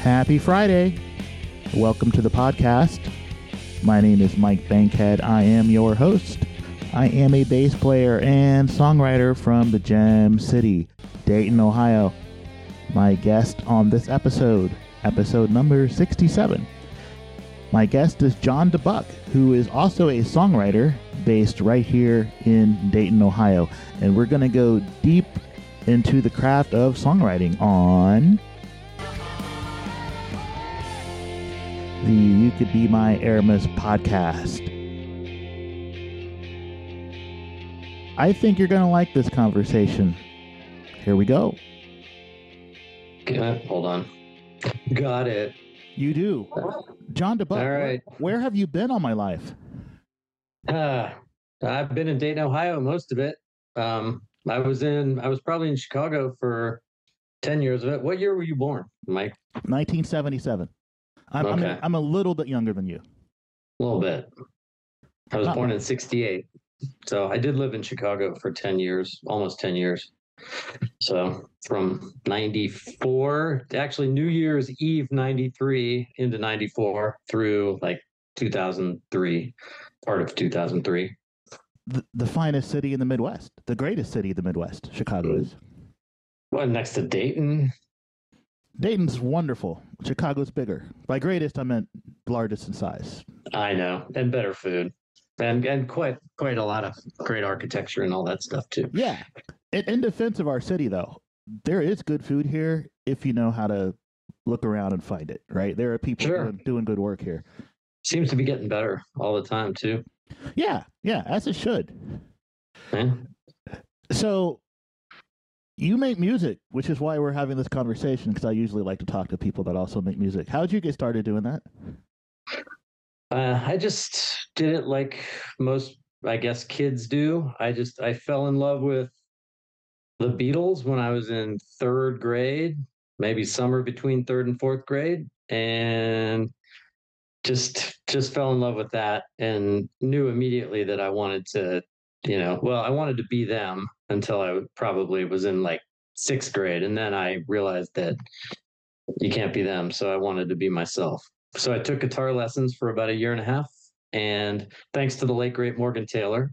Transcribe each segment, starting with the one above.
Happy Friday. Welcome to the podcast. My name is Mike Bankhead. I am your host. I am a bass player and songwriter from the Gem City, Dayton, Ohio. My guest on this episode, episode number 67. My guest is John Dubuc, who is also a songwriter based right here in Dayton, Ohio. And we're going to go deep into the craft of songwriting on the You Could Be My Aramis podcast. I think you're going to like this conversation. Here we go. Okay, hold on. Got it. You do. John Dubuc, All right. where, where have you been all my life? Uh, I've been in Dayton, Ohio, most of it. Um, I was in, I was probably in Chicago for 10 years of it. What year were you born, Mike? 1977. I'm, I'm, Okay. I'm a little bit younger than you. A little bit. I was Not born much. in 68. So I did live in Chicago for 10 years, almost 10 years. So from 94, actually New Year's Eve 93 into 94 through like 2003, part of 2003. The, the finest city in the Midwest, the greatest city in the Midwest, Chicago is. Well, next to Dayton, Dayton's wonderful. Chicago's bigger. By greatest, I meant largest in size. I know, and better food, and and quite quite a lot of great architecture and all that stuff too. Yeah. In, in defense of our city, though, there is good food here if you know how to look around and find it, right? There are people Sure. doing, doing good work here. Seems to be getting better all the time too. Yeah. Yeah. As it should. Yeah. So you make music, which is why we're having this conversation because I usually like to talk to people that also make music. How did you get started doing that? Uh, I just did it like most, I guess, kids do. I just I fell in love with the Beatles when I was in third grade, maybe summer between third and fourth grade, and just just fell in love with that and knew immediately that I wanted to, you know, well, I wanted to be them until I probably was in like sixth grade, and then I realized that you can't be them, so I wanted to be myself so I took guitar lessons for about a year and a half. And thanks to the late great Morgan Taylor,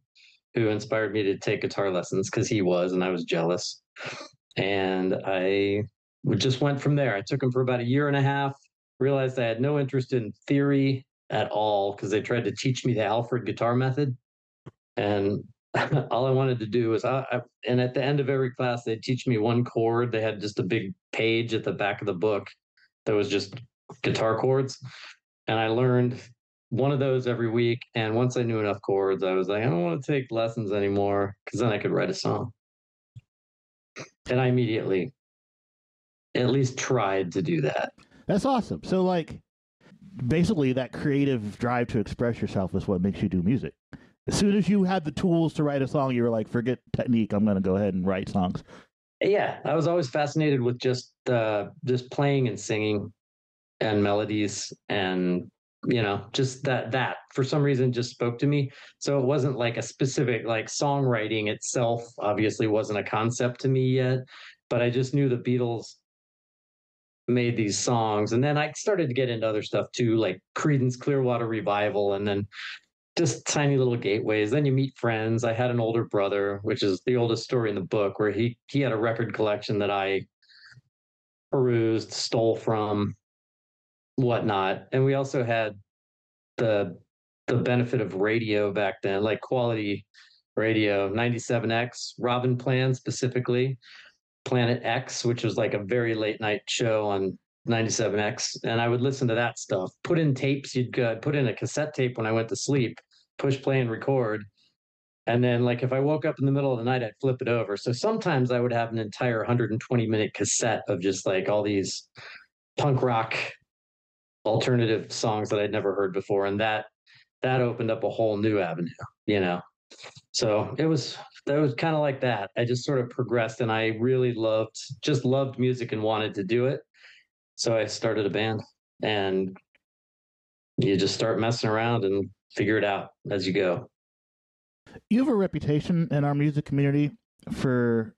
who inspired me to take guitar lessons because he was, and I was jealous. And I just went from there. I took them for about a year and a half, realized I had no interest in theory at all because they tried to teach me the Alfred guitar method. And all I wanted to do was, I, I, and at the end of every class, they'd teach me one chord. They had just a big page at the back of the book that was just guitar chords. And I learned one of those every week. And once I knew enough chords, I was like, I don't want to take lessons anymore because then I could write a song. And I immediately at least tried to do that. That's awesome. So, like, basically, that creative drive to express yourself is what makes you do music. As soon as you had the tools to write a song, you were like, forget technique. I'm going to go ahead and write songs. Yeah, I was always fascinated with just uh, just playing and singing and melodies and you know just that that for some reason just spoke to me so it wasn't like a specific like songwriting itself obviously wasn't a concept to me yet but i just knew the beatles made these songs and then i started to get into other stuff too like creedence clearwater revival and then just tiny little gateways then you meet friends i had an older brother which is the oldest story in the book where he he had a record collection that i perused stole from whatnot. And we also had the the benefit of radio back then, like quality radio, 97X, Robin Plan specifically, Planet X, which was like a very late night show on 97X. And I would listen to that stuff. Put in tapes, you'd uh, put in a cassette tape when I went to sleep, push play and record. And then, like, if I woke up in the middle of the night, I'd flip it over. So sometimes I would have an entire 120 minute cassette of just like all these punk rock alternative songs that I'd never heard before. And that that opened up a whole new avenue, you know. So it was that was kind of like that. I just sort of progressed and I really loved just loved music and wanted to do it. So I started a band and you just start messing around and figure it out as you go. You have a reputation in our music community for,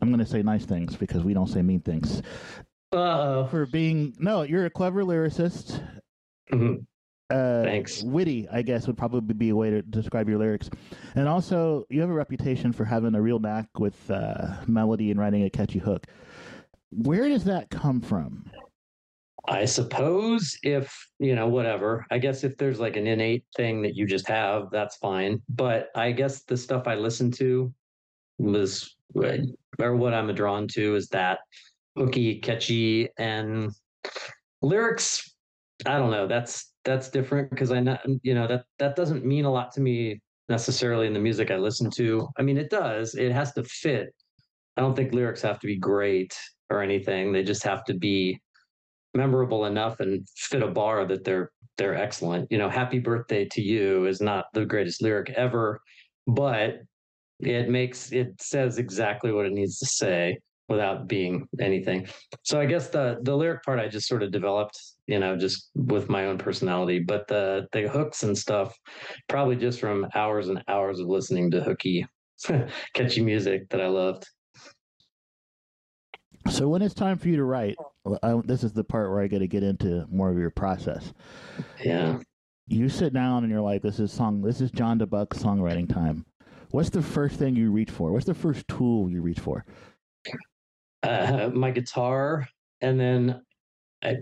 I'm going to say nice things because we don't say mean things. Uh-oh. for being no. You're a clever lyricist. Mhm. Uh, Thanks. Witty, I guess, would probably be a way to describe your lyrics. And also, you have a reputation for having a real knack with uh, melody and writing a catchy hook. Where does that come from? I suppose if, you know, whatever, I guess if there's like an innate thing that you just have, that's fine. But I guess the stuff I listen to was, uh, or what I'm drawn to is that hooky, catchy, and lyrics. I don't know. That's that's different because I not you know that that doesn't mean a lot to me necessarily in the music I listen to. I mean, it does. It has to fit. I don't think lyrics have to be great or anything. They just have to be memorable enough and fit a bar that they're they're excellent. You know, "Happy Birthday to You" is not the greatest lyric ever, but it makes it says exactly what it needs to say without being anything. So I guess the the lyric part I just sort of developed, you know, just with my own personality. But the the hooks and stuff, probably just from hours and hours of listening to hooky, catchy music that I loved. So when it's time for you to write, I, this is the part where I get to get into more of your process. Yeah. You sit down and you're like, "This is song. This is John Dubuc songwriting time." What's the first thing you reach for? What's the first tool you reach for? Uh, my guitar, and then I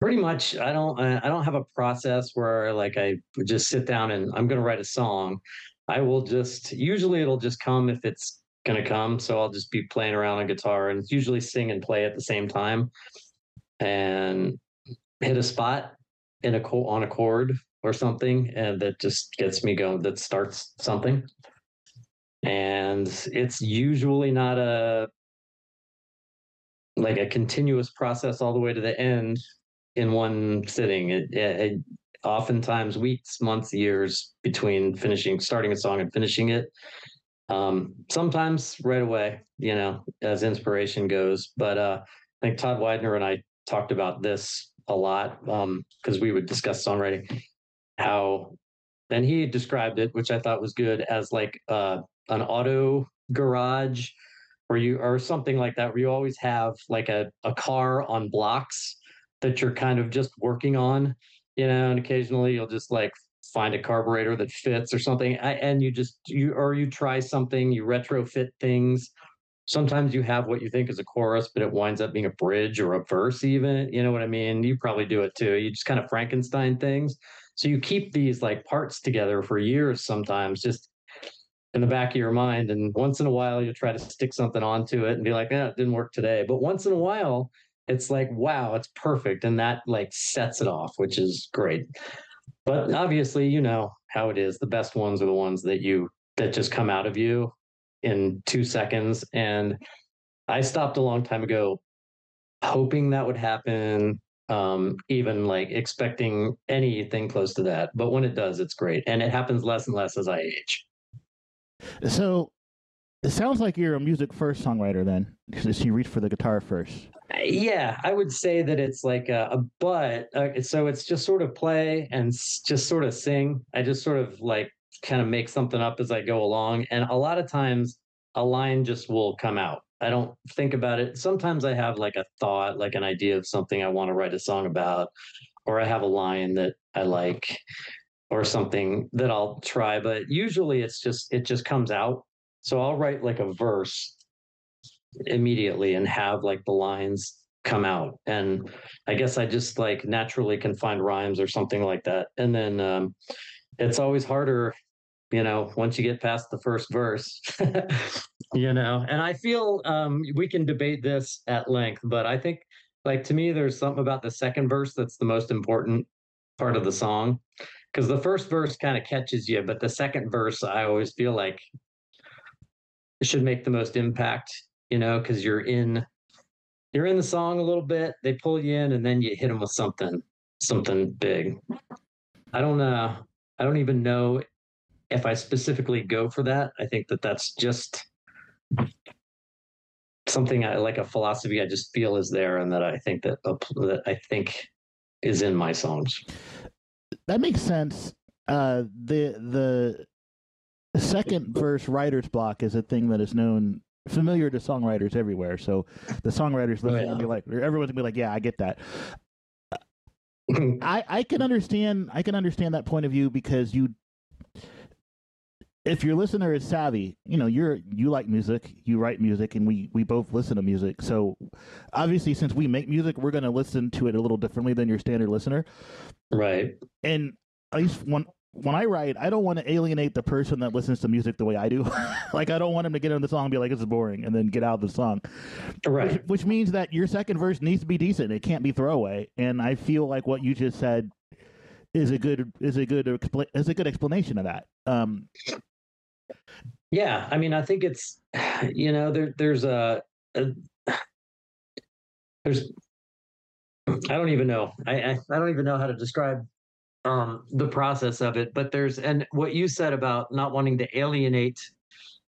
pretty much I don't I don't have a process where like I just sit down and I'm going to write a song. I will just usually it'll just come if it's going to come. So I'll just be playing around on guitar and usually sing and play at the same time, and hit a spot in a on a chord or something, and that just gets me going. That starts something, and it's usually not a like a continuous process all the way to the end in one sitting. It, it, it, oftentimes weeks, months, years between finishing, starting a song and finishing it. Um, sometimes right away, you know, as inspiration goes. But uh, I think Todd Widener and I talked about this a lot because um, we would discuss songwriting. How, and he described it, which I thought was good, as like uh, an auto garage where you or something like that where you always have like a, a car on blocks that you're kind of just working on you know and occasionally you'll just like find a carburetor that fits or something and you just you or you try something you retrofit things sometimes you have what you think is a chorus but it winds up being a bridge or a verse even you know what i mean you probably do it too you just kind of frankenstein things so you keep these like parts together for years sometimes just in the back of your mind. And once in a while, you'll try to stick something onto it and be like, eh, it didn't work today. But once in a while, it's like, wow, it's perfect. And that like sets it off, which is great. But obviously, you know how it is. The best ones are the ones that you, that just come out of you in two seconds. And I stopped a long time ago hoping that would happen um, even like expecting anything close to that. But when it does, it's great. And it happens less and less as I age. So it sounds like you're a music first songwriter then, because you reach for the guitar first. Yeah, I would say that it's like a, a but. Uh, so it's just sort of play and s- just sort of sing. I just sort of like kind of make something up as I go along, and a lot of times a line just will come out. I don't think about it. Sometimes I have like a thought, like an idea of something I want to write a song about, or I have a line that I like, or something that I'll try, but usually it's just it just comes out. So I'll write like a verse immediately and have like the lines come out. And I guess I just like naturally can find rhymes or something like that. And then um it's always harder, you know, once you get past the first verse. you know, and I feel um we can debate this at length, but I think like to me there's something about the second verse that's the most important part of the song because the first verse kind of catches you, but the second verse I always feel like should make the most impact, you know, because you're in you're in the song a little bit, they pull you in, and then you hit them with something something big. I don't know. I don't even know if I specifically go for that. I think that that's just something I like a philosophy I just feel is there, and that I think that that I think is in my songs that makes sense. Uh, the the second verse writer's block is a thing that is known familiar to songwriters everywhere. So the songwriters Oh, listen yeah. be like, everyone's gonna be like, yeah, I get that. I I can understand I can understand that point of view because you if your listener is savvy, you know, you're you like music, you write music and we we both listen to music. So obviously since we make music, we're going to listen to it a little differently than your standard listener. right. And at least when when I write, I don't want to alienate the person that listens to music the way I do. like I don't want him to get into the song and be like this is boring and then get out of the song. Right. Which, which means that your second verse needs to be decent. It can't be throwaway. And I feel like what you just said is a good is a good is a good explanation of that. Um, Yeah, I mean, I think it's you know there there's a, a there's I don't even know I, I I don't even know how to describe um the process of it, but there's and what you said about not wanting to alienate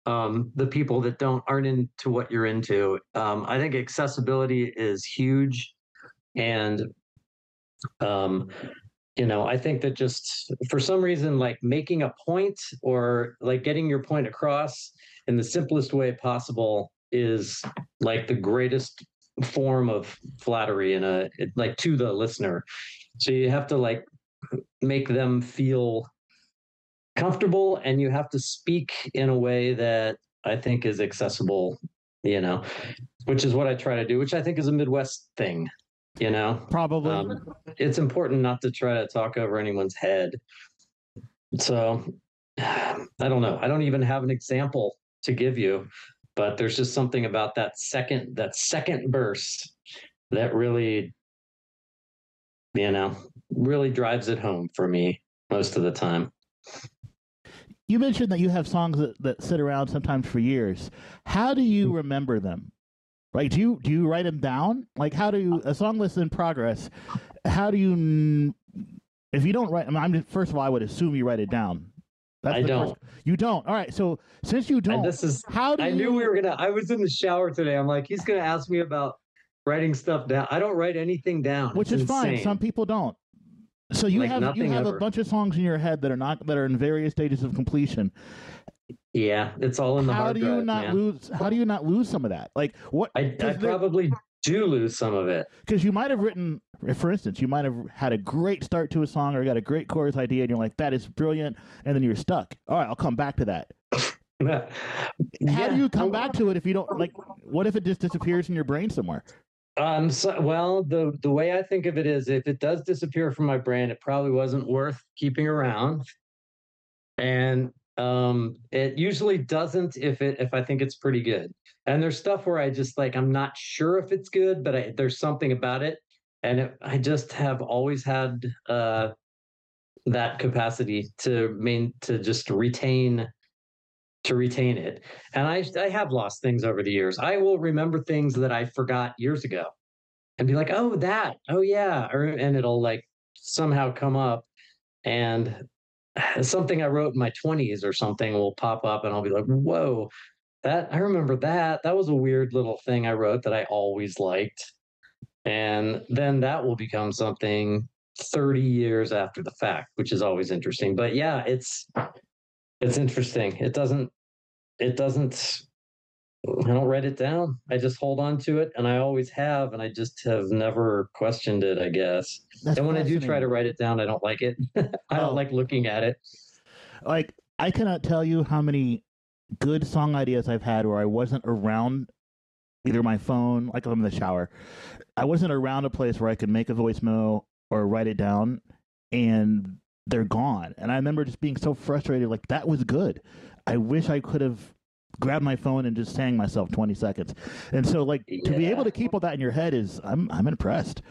um the people that don't aren't into what you're into. Um, I think accessibility is huge, and um you know i think that just for some reason like making a point or like getting your point across in the simplest way possible is like the greatest form of flattery in a like to the listener so you have to like make them feel comfortable and you have to speak in a way that i think is accessible you know which is what i try to do which i think is a midwest thing you know probably. um, it's important not to try to talk over anyone's head. So I don't know. I don't even have an example to give you, but there's just something about that second that second burst that really, you know, really drives it home for me most of the time. you mentioned that you have songs that, that sit around sometimes for years. How do you mm. remember them? Like, do you do you write them down? Like, how do you a song list in progress? How do you if you don't write? I mean, I'm just, first of all, I would assume you write it down. I don't. first- you don't. All right. So since you don't, And this is how do I you? knew we were gonna I was in the shower today. I'm like, he's gonna ask me about writing stuff down. I don't write anything down. which It's is fine. Some people don't. So you Like have you have a bunch of songs in your head that are not that are in various stages of completion. Yeah, it's all in the how hard do you drive, not man. lose? How do you not lose some of that? Like what? I, I probably do lose some of it. because you might have written, for instance, you might have had a great start to a song or got a great chorus idea, and you're like, "That is brilliant," and then you're stuck. All right, I'll come back to that. How How do you come back to it if you don't like? What if it just disappears in your brain somewhere? Um. So, well, the the way I think of it is, if it does disappear from my brain, it probably wasn't worth keeping around, and um, it usually doesn't if it if I think it's pretty good. And there's stuff where I just like I'm not sure if it's good, but I, there's something about it, and it, I just have always had uh that capacity to main to just retain to retain it. And I I have lost things over the years. I will remember things that I forgot years ago and be like, "Oh, that. Oh yeah." Or and it'll like somehow come up and something I wrote in my 20s or something will pop up and I'll be like, "Whoa. That I remember that. That was a weird little thing I wrote that I always liked." And then that will become something 30 years after the fact, which is always interesting. But yeah, it's it's interesting. It doesn't it doesn't I don't write it down. I just hold on to it and I always have and I just have never questioned it, I guess. That's and when I do try to write it down, I don't like it. I don't Oh. like looking at it. like I cannot tell you how many good song ideas I've had where I wasn't around either my phone, like I'm in the shower. I wasn't around a place where I could make a voice memo or write it down and they're gone. And I remember just being so frustrated, like that was good. I wish I could have grabbed my phone and just sang myself 20 seconds. And so like to be able to keep all that in your head is I'm I'm impressed.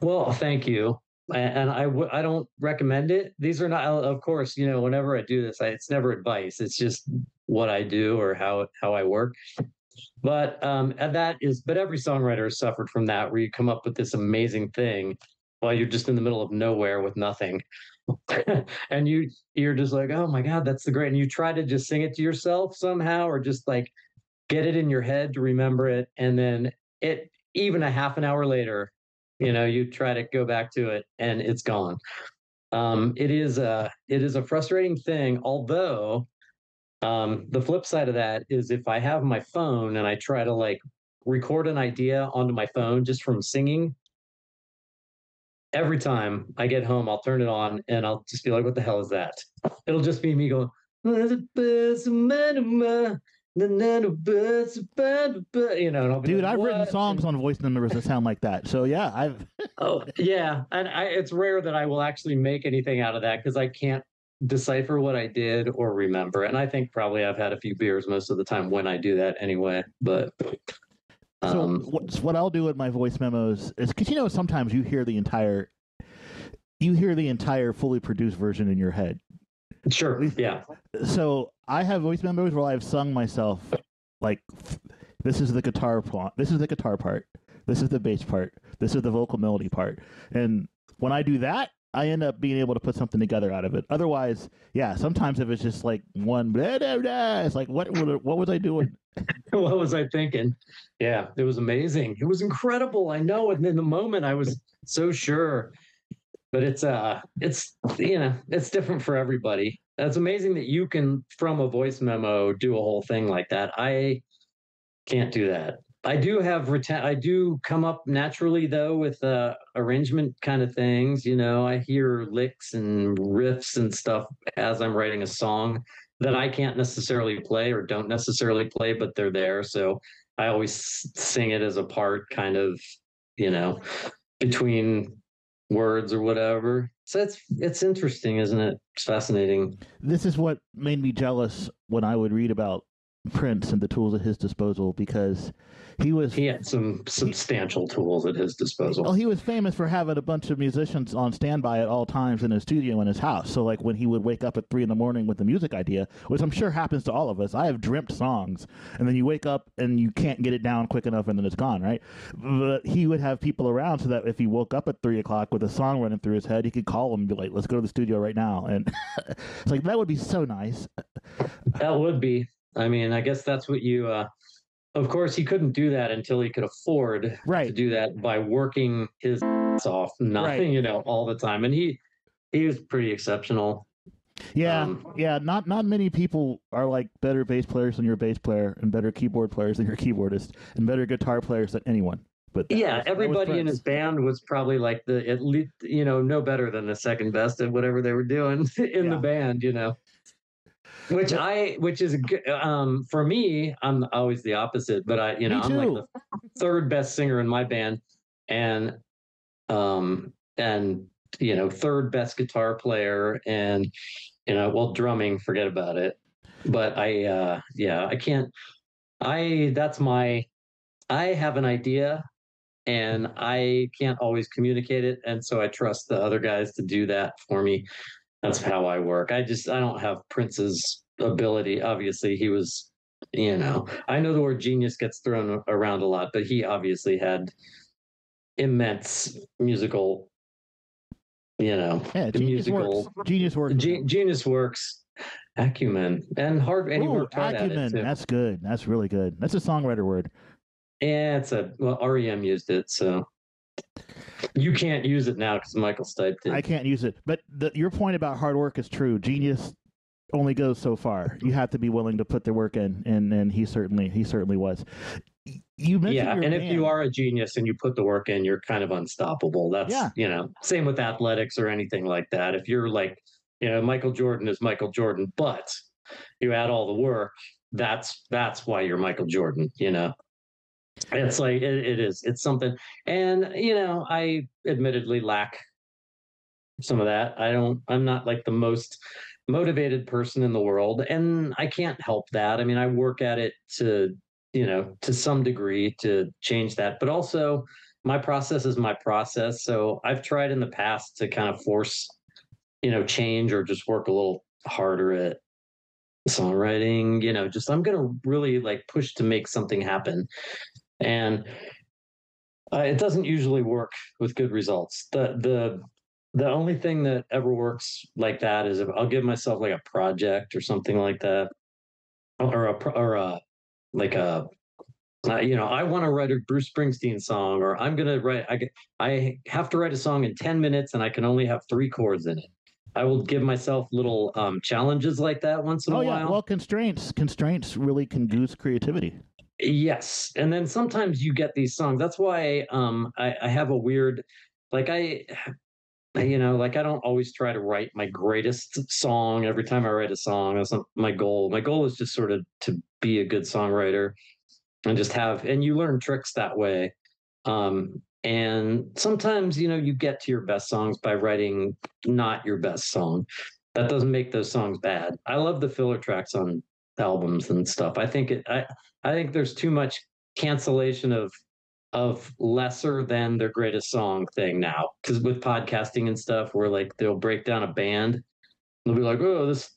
Well, thank you. And I w- I don't recommend it. These are not, of course, you know, whenever I do this, I, it's never advice. It's just what I do or how how I work. But um, and that is, but every songwriter has suffered from that, where you come up with this amazing thing while you're just in the middle of nowhere with nothing, and you you're just like, oh my god, that's the great, and you try to just sing it to yourself somehow, or just like get it in your head to remember it, and then it even a half an hour later you know you try to go back to it and it's gone. Um it is a it is a frustrating thing although Um, the flip side of that is if I have my phone and I try to like record an idea onto my phone just from singing, every time I get home, I'll turn it on and I'll just be like, what the hell is that? It'll just be me going, you know, dude, like, I've written songs on voice memos that sound like that. So yeah, I've Oh, yeah, and I, it's rare that I will actually make anything out of that because I can't decipher what I did or remember. And I think probably I've had a few beers most of the time when I do that anyway. But so um, what, what I'll do with my voice memos is because you know sometimes you hear the entire you hear the entire fully produced version in your head. sure, yeah, So I have voice memos where I've sung myself like this is the guitar part, this is the guitar part, this is the bass part, this is the vocal melody part, and when I do that. I end up being able to put something together out of it. Otherwise, yeah, sometimes if it's just like one, blah, blah, blah, it's like what, what, what was I doing? what was I thinking? Yeah, it was amazing. It was incredible. I know. And in the moment, I was so sure. But it's uh, it's you know, it's different for everybody. It's amazing that you can, from a voice memo, do a whole thing like that. I can't do that. I do have reta- I do come up naturally though with uh, arrangement kind of things. You know, I hear licks and riffs and stuff as I'm writing a song that I can't necessarily play or don't necessarily play, but they're there. So I always sing it as a part, kind of, you know, between words or whatever. So it's it's interesting, isn't it? It's fascinating. this is what made me jealous when I would read about Prince and the tools at his disposal because he was He had some substantial tools at his disposal. well he was famous for having a bunch of musicians on standby at all times in his studio in his house. So like when he would wake up at three in the morning with a music idea, which I'm sure happens to all of us. I have dreamt songs and then you wake up and you can't get it down quick enough and then it's gone, right? But he would have people around so that if he woke up at three o'clock with a song running through his head, he could call them and be like, "Let's go to the studio right now." And it's like that would be so nice. That would be. I mean, I guess that's what you. uh Of course, he couldn't do that until he could afford to do that by working his ass off, nothing, Right. you know, all the time. And he he was pretty exceptional. Yeah, Um, yeah. Not not many people are like better bass players than your bass player, and better keyboard players than your keyboardist, and better guitar players than anyone. But Yeah, was- everybody in his band was probably like the at least you know no better than the second best at whatever they were doing in Yeah. the band, you know. Which I, which is. Um, for me, I'm always the opposite. But I, you know, I'm like the third best singer in my band, and um, and you know, third best guitar player, and you know, well, drumming, forget about it. But I, uh, yeah, I can't. I that's my. I have an idea and I can't always communicate it. And so I trust the other guys to do that for me. That's how I work. I just, I don't have Prince's ability. Obviously, he was, you know, I know the word genius gets thrown around a lot, but he obviously had immense musical, you know, yeah, genius musical, works. Genius works. ge- genius works, acumen, and hard, and Ooh, hard acumen. That's good. That's really good. That's a songwriter word. Yeah, it's a well, REM used it, so you can't use it now because Michael Stipe did. I can't use it. But the, your point about hard work is true. Genius only goes so far. You have to be willing to put the work in, and and he certainly he certainly was. You mentioned yeah, and if you are a genius and you put the work in, you're kind of unstoppable. That's Yeah. you know, same with athletics or anything like that. If you're like, you know, Michael Jordan is Michael Jordan, but you add all the work, that's that's why you're Michael Jordan, you know. It's like it, it is. It's something, and you know, I admittedly lack some of that. I don't. I'm not like the most motivated person in the world, and I can't help that. I mean, I work at it to, you know, to some degree to change that, but also my process is my process. So I've tried in the past to kind of force, you know, change or just work a little harder at songwriting. You know, just I'm gonna really like push to make something happen and uh, it doesn't usually work with good results. The the the only thing that ever works like that is if I'll give myself like a project or something like that, or a or a like a uh, you know I want to write a Bruce Springsteen song, or I'm gonna write I I have to write a song in ten minutes and I can only have three chords in it. I will give myself little um, challenges like that once in oh a yeah, while. well constraints constraints really can goose creativity. Yes, and then sometimes you get these songs. That's why um, I, I have a weird, like I, you know, like I don't always try to write my greatest song every time I write a song. That's not my goal. My goal is just sort of to be a good songwriter and just have, and you learn tricks that way. Um, and sometimes, you know, you get to your best songs by writing not your best song. That doesn't make those songs bad. I love the filler tracks on albums and stuff. I think it. I I think there's too much cancellation of of lesser than their greatest song thing now. Because with podcasting and stuff, where like they'll break down a band, they'll be like, "Oh, this,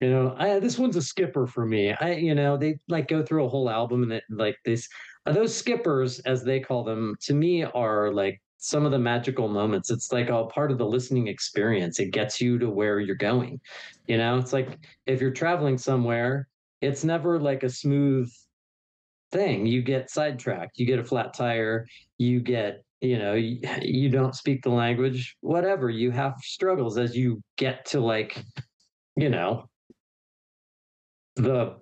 you know, I, this one's a skipper for me." I, you know, they like go through a whole album and it like this. Those skippers, as they call them, to me are like some of the magical moments. It's like a part of the listening experience. It gets you to where you're going. You know, it's like if you're traveling somewhere, it's never like a smooth thing. You get sidetracked, you get a flat tire, you get, you know, you, you don't speak the language, whatever. You have struggles as you get to like, you know, the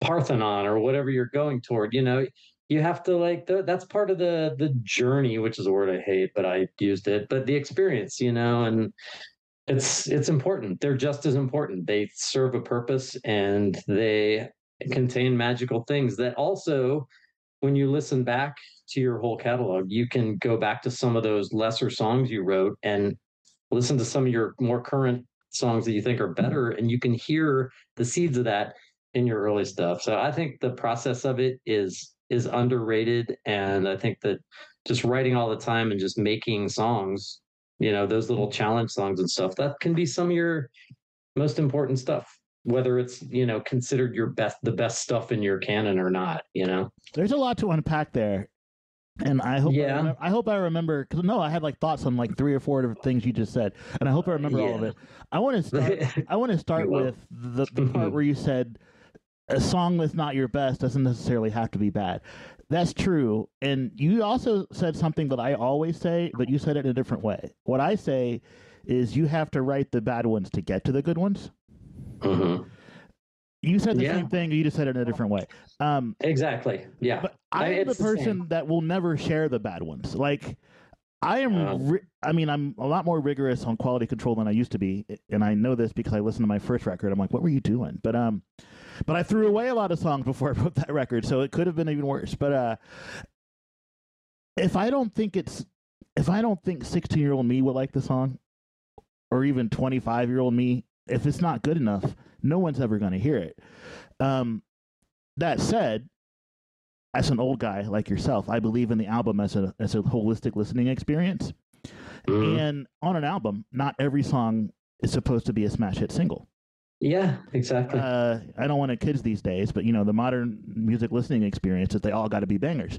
Parthenon or whatever you're going toward, you know, you have to like the, that's part of the the journey, which is a word I hate, but I used it, but the experience, you know, and it's it's important. They're just as important. They serve a purpose and they contain magical things that also when you listen back to your whole catalog you can go back to some of those lesser songs you wrote and listen to some of your more current songs that you think are better and you can hear the seeds of that in your early stuff so i think the process of it is is underrated and i think that just writing all the time and just making songs you know those little challenge songs and stuff that can be some of your most important stuff whether it's you know considered your best the best stuff in your canon or not you know there's a lot to unpack there and I hope yeah. I, remember, I hope I remember because no, I had like thoughts on like three or four different things you just said, and I hope I remember yeah. all of it. I want to start. I want to start with the, the part where you said a song that's not your best doesn't necessarily have to be bad. That's true, and you also said something that I always say, but you said it in a different way. What I say is you have to write the bad ones to get to the good ones. Mm-hmm. You said the Yeah. same thing. You just said it in a different way. Um, exactly yeah but I- I the it's the person that will never share the bad ones. Like, I am. Oh. ri- I mean, I'm a lot more rigorous on quality control than I used to be, and I know this because I listened to my first record. I'm like, what were you doing? But um, but I threw away a lot of songs before I put that record, so it could have been even worse. But uh, if I don't think it's, if I don't think 16 year old me would like the song, or even 25 year old me, if it's not good enough, no one's ever going to hear it. Um, that said, as an old guy like yourself, I believe in the album as a as a holistic listening experience. Mhm. And on an album, not every song is supposed to be a smash hit single. yeah exactly Uh, I don't want to kids these days, but you know the modern music listening experience is they all got to be bangers.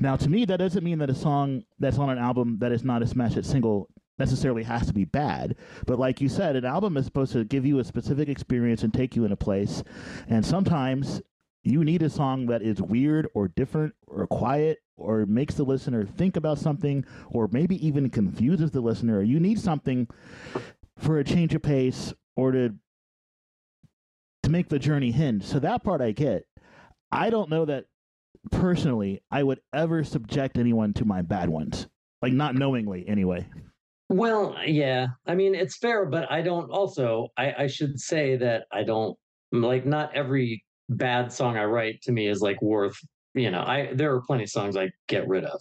Now, to me, that doesn't mean that a song that's on an album that is not a smash hit single necessarily has to be bad. But like you said, an album is supposed to give you a specific experience and take you in a place. And sometimes you need a song that is weird or different or quiet or makes the listener think about something or maybe even confuses the listener. You need something for a change of pace or to to make the journey hinge. So that part I get. I don't know that personally I would ever subject anyone to my bad ones. Like not knowingly anyway. Well, yeah. I mean, it's fair, but I don't also I, I should say that I don't like not every bad song I write to me is like worth, you know, I there are plenty of songs I get rid of,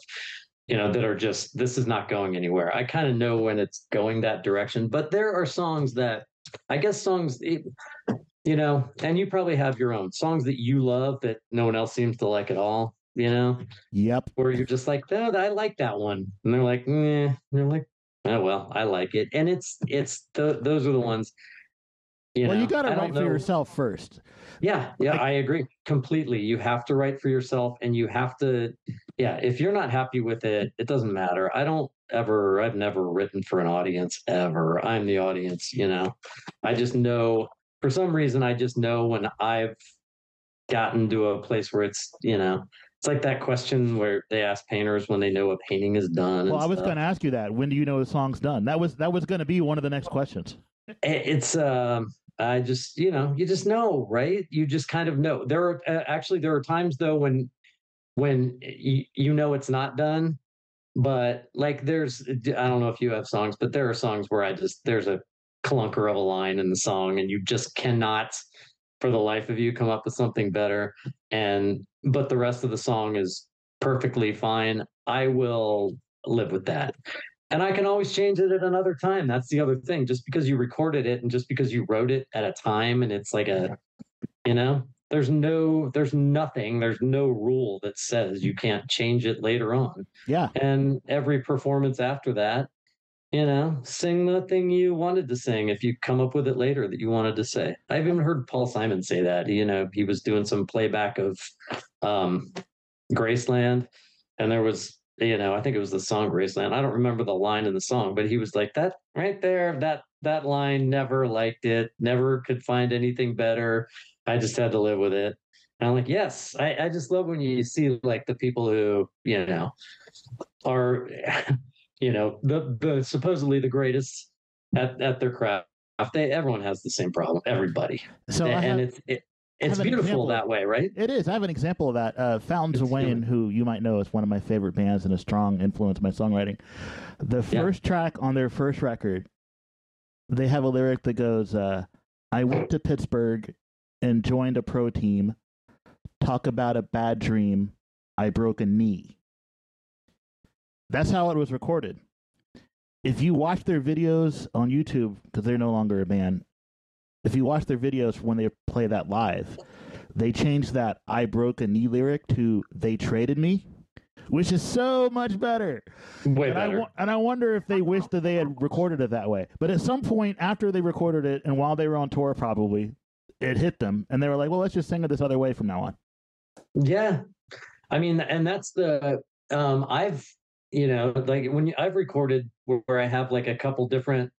you know, that are just this is not going anywhere. I kind of know when it's going that direction, but there are songs that I guess songs it- you know, and you probably have your own songs that you love that no one else seems to like at all, you know Yep. where you're just like, oh, I like that one, and they're like, eh. And they're like, oh well, I like it, and it's it's the, those are the ones. You well, know, you got to write for yourself first. Yeah, yeah, Like- I agree completely. You have to write for yourself, and you have to, yeah. If you're not happy with it, it doesn't matter. I don't ever, I've never written for an audience ever. I'm the audience, you know. I just know for some reason, I just know when I've gotten to a place where it's, you know, it's like that question where they ask painters when they know a painting is done. Well, I was going to ask you that. When do you know the song's done? That was that was going to be one of the next questions. It's um, I just you know you just know, right? You just kind of know. There are uh, actually there are times though when when you, you know it's not done, but like there's I don't know if you have songs, but there are songs where I just there's a clunker of a line in the song and you just cannot for the life of you come up with something better and but the rest of the song is perfectly fine i will live with that and i can always change it at another time that's the other thing just because you recorded it and just because you wrote it at a time and it's like a you know there's no there's nothing there's no rule that says you can't change it later on yeah and every performance after that you know, sing the thing you wanted to sing if you come up with it later that you wanted to say. I've even heard Paul Simon say that. You know, he was doing some playback of um, Graceland, and there was, you know, I think it was the song Graceland. I don't remember the line in the song, but he was like that right there. That that line never liked it. Never could find anything better. I just had to live with it. And I'm like, yes, I, I just love when you see like the people who, you know, are you know the the supposedly the greatest at, at their craft they everyone has the same problem everybody so and, have, it's it, it's beautiful that way right? It is. I have an example of that. Uh, fountains it's of wayne who you might know is one of my favorite bands and a strong influence in my songwriting. The first yeah. track on their first record they have a lyric that goes uh, i went to pittsburgh and joined a pro team. Talk about a bad dream. I broke a knee. That's how it was recorded. If you watch their videos on YouTube, because they're no longer a band, if you watch their videos when they play that live, they changed that I broke a knee lyric to they traded me, which is so much better. Way and better. I, and I wonder if they wish that they had recorded it that way. But at some point after they recorded it and while they were on tour, probably, it hit them and they were like, well, let's just sing it this other way from now on. Yeah. I mean, and that's the, um, I've you know like when you, i've recorded where, where i have like a couple different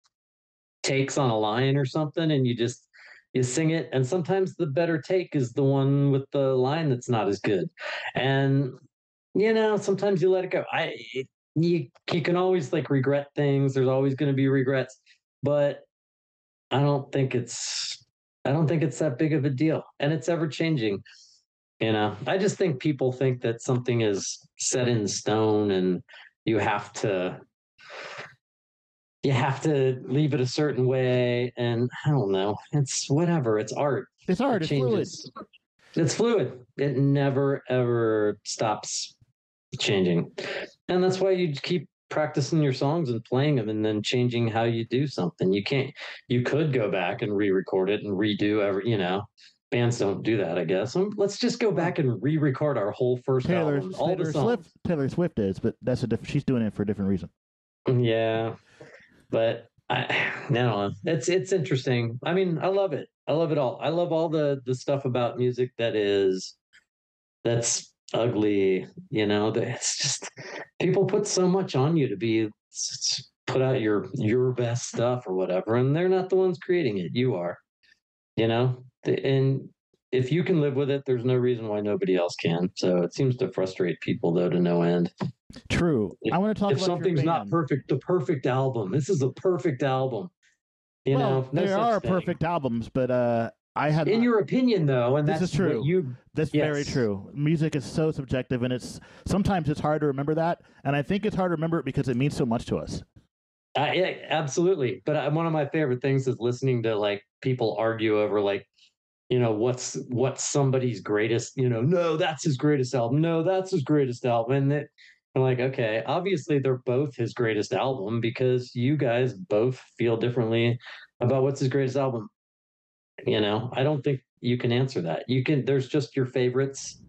takes on a line or something and you just you sing it. And sometimes the better take is the one with the line that's not as good. And you know sometimes you let it go. I you you can always like regret things. There's always going to be regrets. But i don't think it's i don't think it's that big of a deal. And it's ever changing you know. I just think people think that something is set in stone and you have to you have to leave it a certain way and i don't know it's whatever it's art it's art it it's fluid it's fluid it never ever stops changing and that's why you keep practicing your songs and playing them and then changing how you do something you can't you could go back and re-record it and redo every you know bands don't do that, I guess. Um, let's just go back and re-record our whole first Taylor, album. All Taylor the songs. Swift, Taylor Swift is, but that's a different. She's doing it for a different reason. Yeah, but I no, it's it's interesting. I mean, I love it. I love it all. I love all the the stuff about music that is that's ugly. You know, it's just people put so much on you to be put out your your best stuff or whatever, and they're not the ones creating it. You are. You know, and if you can live with it, there's no reason why nobody else can. So it seems to frustrate people though to no end. True. If, I want to talk. If something's not perfect, the perfect album. This is the perfect album. You well, know, no there are thing. perfect albums, but uh, I had. In not, your opinion, though, and this that's is true. You that's yes. very true. Music is so subjective, and it's sometimes it's hard to remember that, and I think it's hard to remember it because it means so much to us. Uh, yeah, absolutely. But uh, one of my favorite things is listening to like people argue over like you know what's what's somebody's greatest you know no that's his greatest album. No that's his greatest album. And that i'm like okay obviously they're both his greatest album because you guys both feel differently about what's his greatest album. You know i don't think you can answer that. You can there's just your favorites.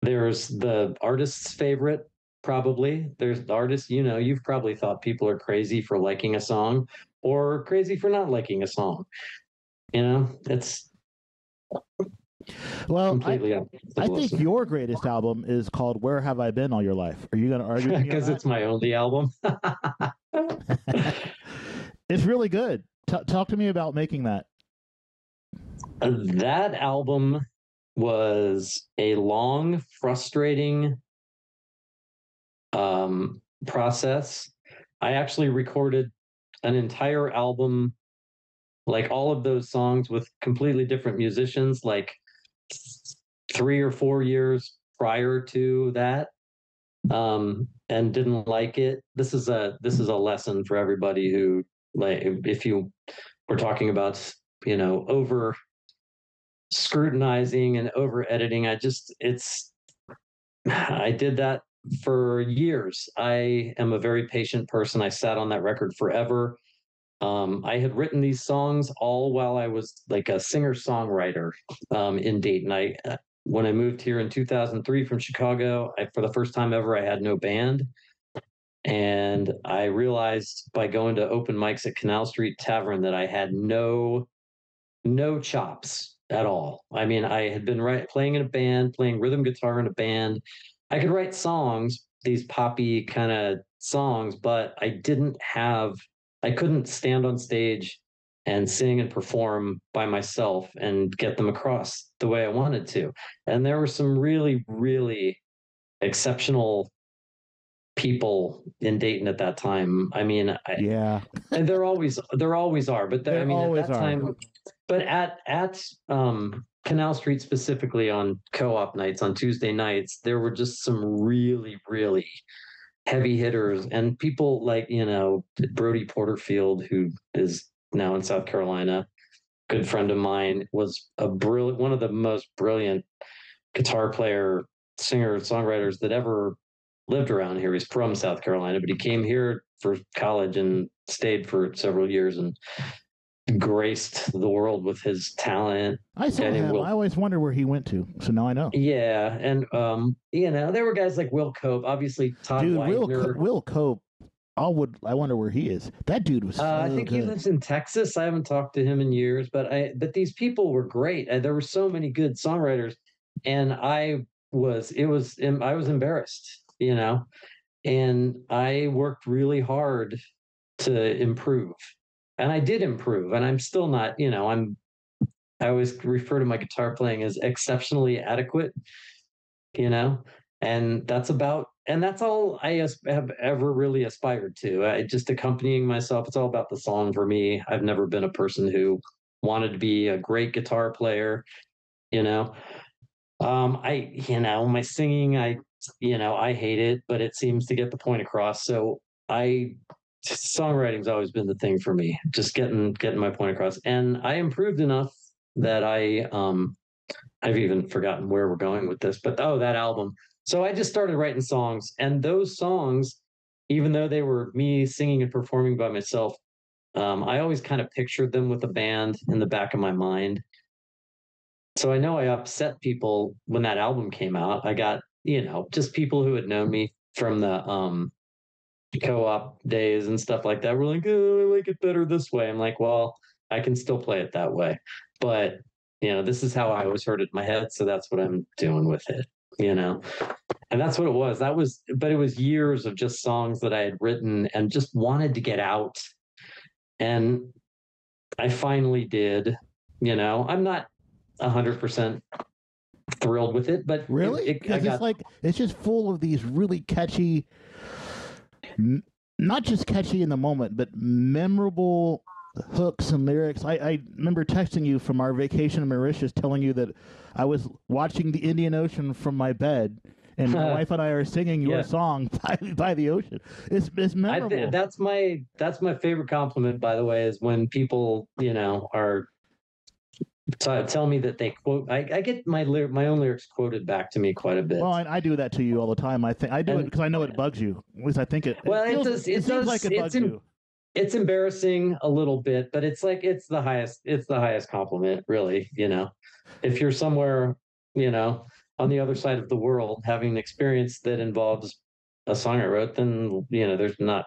There's the artist's favorite probably. There's the artist you know you've probably thought people are crazy for liking a song or crazy for not liking a song. You know it's well, I, I, think your greatest album is called "Where Have I Been All Your Life." Are you going to argue? Because it's my only album. it's really good. T- talk to me about making that. That album was a long, frustrating um, process. I actually recorded an entire album, like all of those songs with completely different musicians, like three or four years prior to that um and didn't like it. This is a this is a lesson for everybody who like if you were talking about you know over scrutinizing and over editing i just it's i did that for years. I am a very patient person. I sat on that record forever um, i had written these songs all while i was like a singer songwriter um, in dayton i when I moved here in 2003 from Chicago, I, for the first time ever, I had no band. And I realized by going to open mics at Canal Street Tavern that I had no no chops at all. I mean, I had been playing in a band, playing rhythm guitar in a band. I could write songs, these poppy kind of songs, but I didn't have I couldn't stand on stage and sing and perform by myself and get them across the way I wanted to. And there were some really, really exceptional people in Dayton at that time. I mean, I, yeah, and there always there always are, but there, I mean, at that are. time, but at at um, Canal Street specifically on co-op nights on Tuesday nights, there were just some really, really heavy hitters and people like you know Brody Porterfield, who is now in South Carolina, good friend of mine, was a brilliant, one of the most brilliant guitar player, singer, songwriters that ever lived around here. He's from South Carolina, but he came here for college and stayed for several years and graced the world with his talent. I saw him. Will, I always wonder where he went to. So now I know. Yeah, and um, you know, there were guys like Will Cope, obviously Todd Dude, Will, Will Cope I would. I wonder where he is. That dude was. So uh, I think good. he lives in Texas. I haven't talked to him in years, but I. But these people were great. There were so many good songwriters, and I was. It was. I was embarrassed, you know, and I worked really hard to improve, and I did improve, and I'm still not. You know, I'm. I always refer to my guitar playing as exceptionally adequate, you know, and that's about and that's all I have ever really aspired to. I, just accompanying myself. It's all about the song for me. I've never been a person who wanted to be a great guitar player. You know, um, I you know my singing. I you know I hate it, but it seems to get the point across. So I songwriting's always been the thing for me. Just getting getting my point across, and I improved enough that I um I've even forgotten where we're going with this, but oh, that album so I just started writing songs, and those songs, even though they were me singing and performing by myself, um, I always kind of pictured them with a band in the back of my mind. So I know I upset people when that album came out. I got, you know, just people who had known me from the um, co-op days and stuff like that were like, eh, oh, I like it better this way. I'm like, well, I can still play it that way. But, you know, this is how I always heard it in my head. So that's what I'm doing with it you know and that's what it was that was but it was years of just songs that i had written and just wanted to get out and i finally did you know i'm not 100% thrilled with it but really it, it, got... it's like it's just full of these really catchy not just catchy in the moment but memorable hooks and lyrics. I, I remember texting you from our vacation in Mauritius, telling you that I was watching the Indian Ocean from my bed, and my wife and I are singing your yeah. song by, by the ocean. It's it's memorable. Th- that's my that's my favorite compliment, by the way, is when people you know are t- tell me that they quote. I, I get my lyric, my own lyrics quoted back to me quite a bit. Well, I, I do that to you all the time. I think I do and, it because I know it bugs you. At least I think it. Well, it, feels, it does. It, it does, like it bugs you it's embarrassing a little bit, but it's like it's the highest it's the highest compliment, really, you know. If you're somewhere, you know, on the other side of the world having an experience that involves a song I wrote, then you know, there's not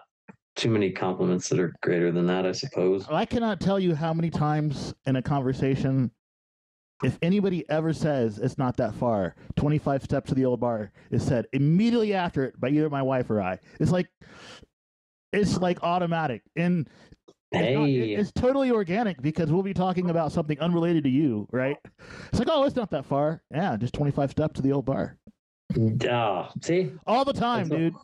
too many compliments that are greater than that, I suppose. I cannot tell you how many times in a conversation if anybody ever says it's not that far, 25 steps to the old bar is said immediately after it by either my wife or I. It's like it's like automatic. And It's, not- it's totally organic because we'll be talking about something unrelated to you, right? It's like, oh, it's not that far. Yeah, just 25 steps to the old bar. oh, see, All the time, That's dude.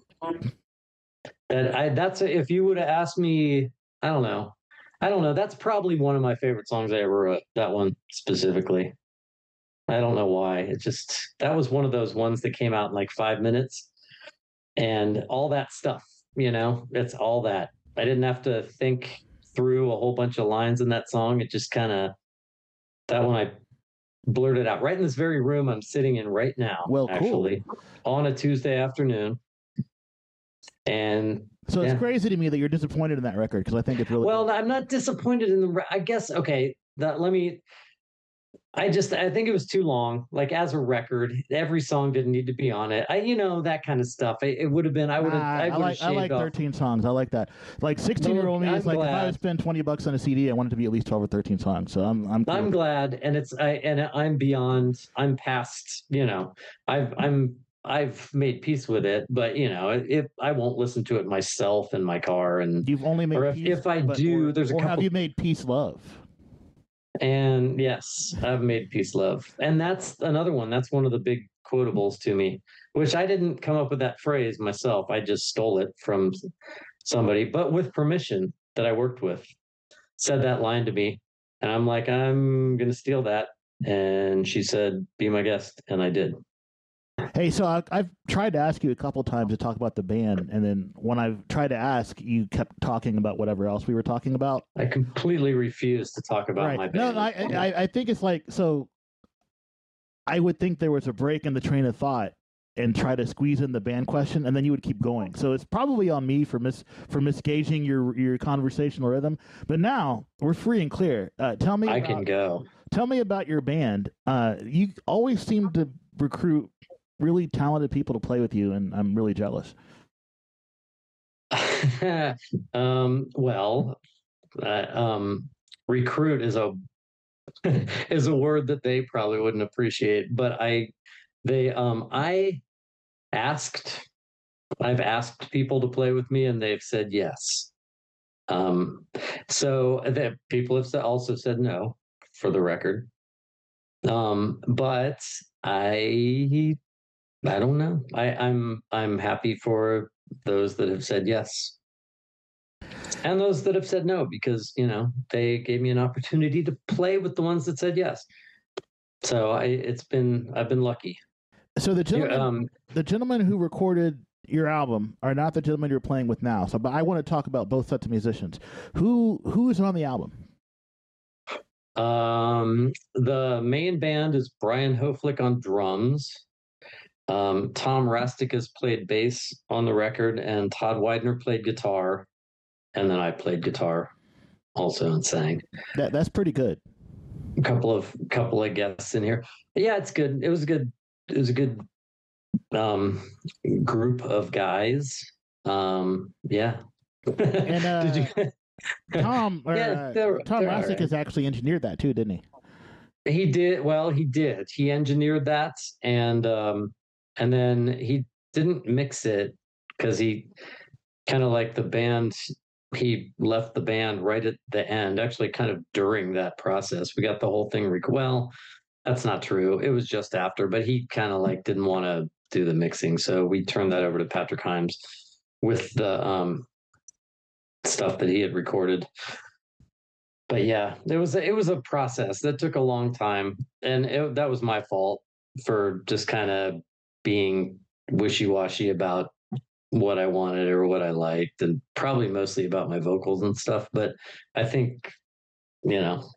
That I that's if you would have asked me, I don't know, I don't know. That's probably one of my favorite songs I ever wrote. That one specifically. I don't know why. It just that was one of those ones that came out in like five minutes, and all that stuff. You know, it's all that. I didn't have to think through a whole bunch of lines in that song. It just kind of that one I blurted out right in this very room I'm sitting in right now. Well, cool. actually, on a Tuesday afternoon. And So it's Yeah. crazy to me that you're disappointed in that record because I think it's really well, I'm not disappointed in the. re- I guess okay. That let me. I just I think it was too long. Like as a record, every song didn't need to be on it. I you know that kind of stuff. It, it would have been. I would have. Ah, I I like I like off. 13 songs. I like that. Like 16 year old me is like if I would spend 20 bucks on a CD, I want it to be at least 12 or 13 songs. So I'm I'm, cool I'm glad, and it's I and I'm beyond. I'm past. You know, I've I'm I've made peace with it. But you know, if I won't listen to it myself in my car, and. You've only made or if- peace, if I but- do, or, there's a or have you made peace love? And yes, I've made peace love. And that's another one. That's one of the big quotables to me, which I didn't come up with that phrase myself. I just stole it from somebody, but with permission that I worked with, said that line to me. And I'm like, I'm going to steal that. And she said, be my guest. And I did. Hey, so I, I've tried to ask you a couple times to talk about the band, and then when I've tried to ask, you kept talking about whatever else we were talking about. I completely refuse to talk about my band. no, I, I I think it's like so. I would think there was a break in the train of thought and try to squeeze in the band question, and then you would keep going. So it's probably on me for mis for misgauging your your conversational rhythm. But now we're free and clear. Uh, tell me, I about, can go. tell me about your band. Uh, you always seem to recruit really talented people to play with you, and I'm really jealous. um, well, uh, um, recruit is a is a word that they probably wouldn't appreciate, but I they um I asked I've asked people to play with me and they've said yes. Um, so that people have also said no for the record. Um, but I I don't know. I, I'm I'm happy for those that have said yes. And those that have said no, because you know, they gave me an opportunity to play with the ones that said yes. So I it's been I've been lucky. So the gentleman, Um the gentlemen who recorded your album are not the gentleman you're playing with now. So, but I want to talk about both sets of musicians. Who who is on the album? Um, the main band is Brian Hoflick on drums. Um, Tom Rasticus played bass on the record, and Todd Widener played guitar, and then I played guitar also and sang. That that's pretty good. A couple of couple of guests in here. Yeah, it's good. It was a good. It was a good um, group of guys. Um, yeah. And, uh, Did you? Tom or, Yeah, uh, Tom they're has actually engineered that too, didn't he? He did well. He did. He engineered that, and um, and then he didn't mix it because he kind of like the band. He left the band right at the end, actually, kind of during that process. We got the whole thing. Rec- well, that's not true. It was just after, but he kind of like didn't want to do the mixing, so we turned that over to Patrick Himes with the um stuff that he had recorded but yeah, it was a, it was a process that took a long time, and it, that was my fault for just kind of being wishy washy about what I wanted or what I liked, and probably mostly about my vocals and stuff. But I think you know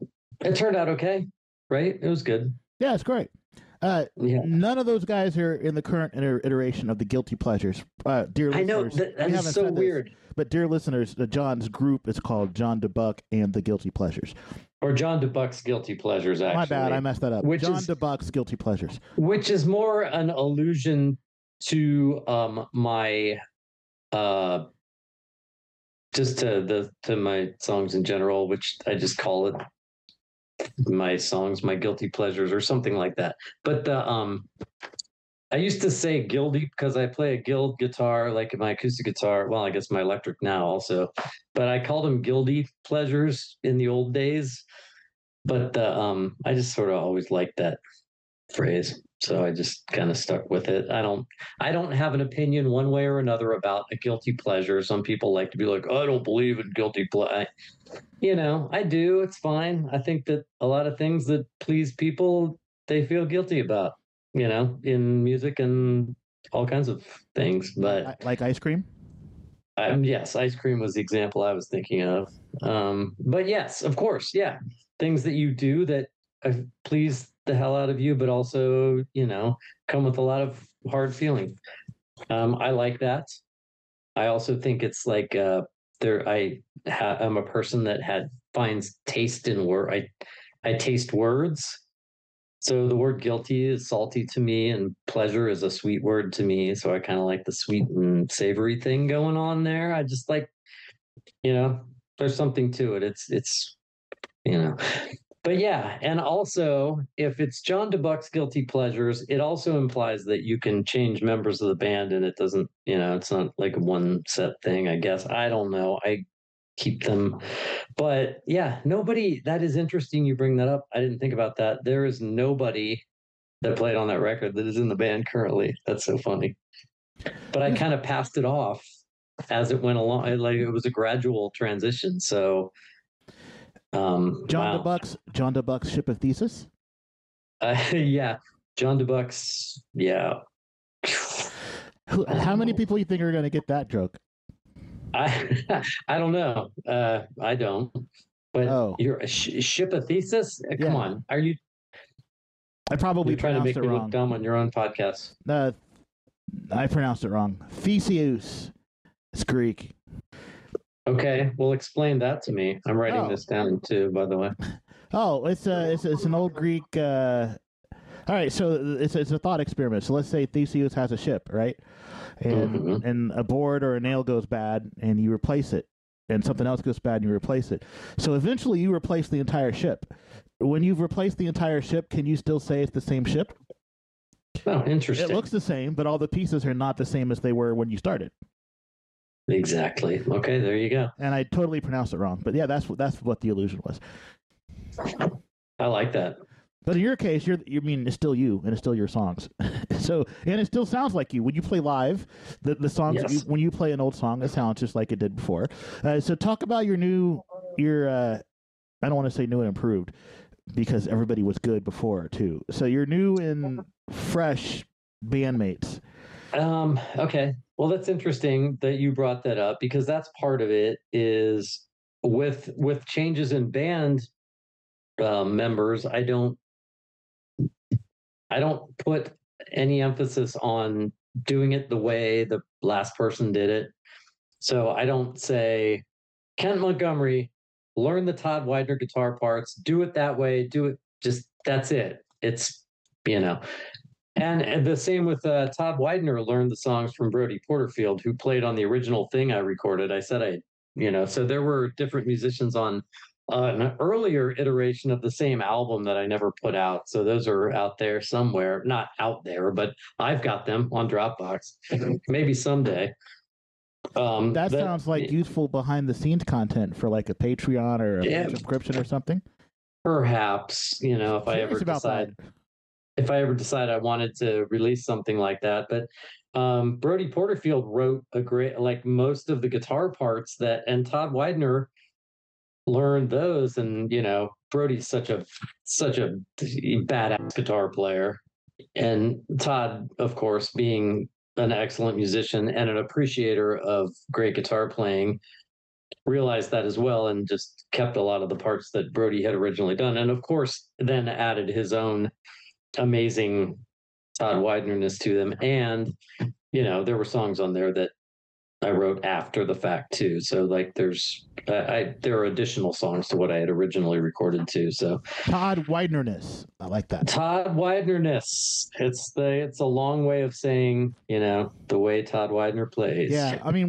it turned out okay, right? It was good. Yeah, it's great. Uh, Yeah, none of those guys are in the current iteration of the Guilty Pleasures. Uh, dear I know that, that haven't so said this, weird. But dear listeners, John's group is called John Dubuc and the Guilty Pleasures. Or John Dubuc's guilty pleasures. Actually, My bad, I messed that up. Which John is- Dubuc's Guilty Pleasures. which is more an allusion to um my uh just to the to my songs in general which i just call it my songs my guilty pleasures or something like that but the um I used to say guilty because I play a guild guitar, like my acoustic guitar. Well, I guess my electric now also, but I called them guilty pleasures in the old days. But uh, um, I just sort of always liked that phrase, so I just kind of stuck with it. I don't, I don't have an opinion one way or another about a guilty pleasure. Some people like to be like, I don't believe in guilty pleasure. You know, I do. It's fine. I think that a lot of things that please people, they feel guilty about you know, in music and all kinds of things. But like ice cream. Um, yes, ice cream was the example I was thinking of. Um, but yes, of course, yeah, things that you do that please the hell out of you, but also you know come with a lot of hard feeling. Um, I like that. I also think it's like uh, there. I ha- I'm a person that had finds taste in word. I I taste words so the word guilty is salty to me, and pleasure is a sweet word to me. So I kind of like the sweet and savory thing going on there. I just like, you know, there's something to it. It's it's, you know, but yeah, and also if it's John Dubuc's guilty pleasures, it also implies that you can change members of the band, and it doesn't, you know, it's not like a one set thing. I guess I don't know. I keep them. But yeah, nobody, that is interesting. You bring that up. I didn't think about that. There is nobody that played on that record that is in the band currently. That's so funny. But I kind of passed it off as it went along. Like it was a gradual transition. So, um, Jon wow. Dubuc's John Dubuc's ship of thesis. Uh, yeah, John Dubuc's. Yeah. How many people you think are going to get that joke? I I don't know. Uh, I don't. But oh. you're a sh- ship a thesis. Uh, come yeah. on, are you? I probably trying to make me wrong. look dumb on your own podcast. Uh, I pronounced it wrong. Theseus. It's Greek. Okay, well, explain that to me. I'm writing oh. this down too, by the way. Oh, it's a it's, it's an old Greek. Uh... All right, so it's it's a thought experiment. So let's say Theseus has a ship, right? and mm-hmm. and a board or a nail goes bad and you replace it and something else goes bad and you replace it. So eventually you replace the entire ship. When you've replaced the entire ship can you still say it's the same ship? Oh interesting. it looks the same but all the pieces are not the same as they were when you started. Exactly. Okay there you go. And i totally pronounced it wrong but yeah that's what that's what the illusion was. I like that but in your case, you're you mean it's still you and it's still your songs. so and it still sounds like you when you play live. The the songs yes. you, when you play an old song, it sounds just like it did before. Uh, so talk about your new your. Uh, I don't want to say new and improved because everybody was good before too. So you're new and fresh bandmates. Um. Okay. Well, that's interesting that you brought that up because that's part of it. Is with with changes in band uh, members, I don't I don't put any emphasis on doing it the way the last person did it. So I don't say, Kent Montgomery, learn the Todd Widener guitar parts, do it that way, do it just that's it. It's, you know, and, and the same with uh, Todd Widener learned the songs from Brody Porterfield, who played on the original thing I recorded. I said I, you know, so there were different musicians on uh, an earlier iteration of the same album that I never put out. So those are out there somewhere, not out there, but I've got them on Dropbox. Maybe someday. Um, that, that, sounds like useful behind the scenes content for like a Patreon or a yeah, subscription or something. Perhaps, you know, if I ever decide, that. if I ever decide I wanted to release something like that, but um, Brodie Porterfield wrote a great, like most of the guitar parts that, and Todd Widener learned those and you know brody's such a such a badass guitar player. And todd of course being an excellent musician and an appreciator of great guitar playing realized that as well and just kept a lot of the parts that brody had originally done. And of course then added his own amazing todd widenerness to them. And you know there were songs on there that I wrote after the fact too. So like there's I, I, there are additional songs to what I had originally recorded too. So Todd Widenerness. I like that. Todd Widenerness. It's the it's a long way of saying, you know, the way Todd Widener plays. Yeah, I mean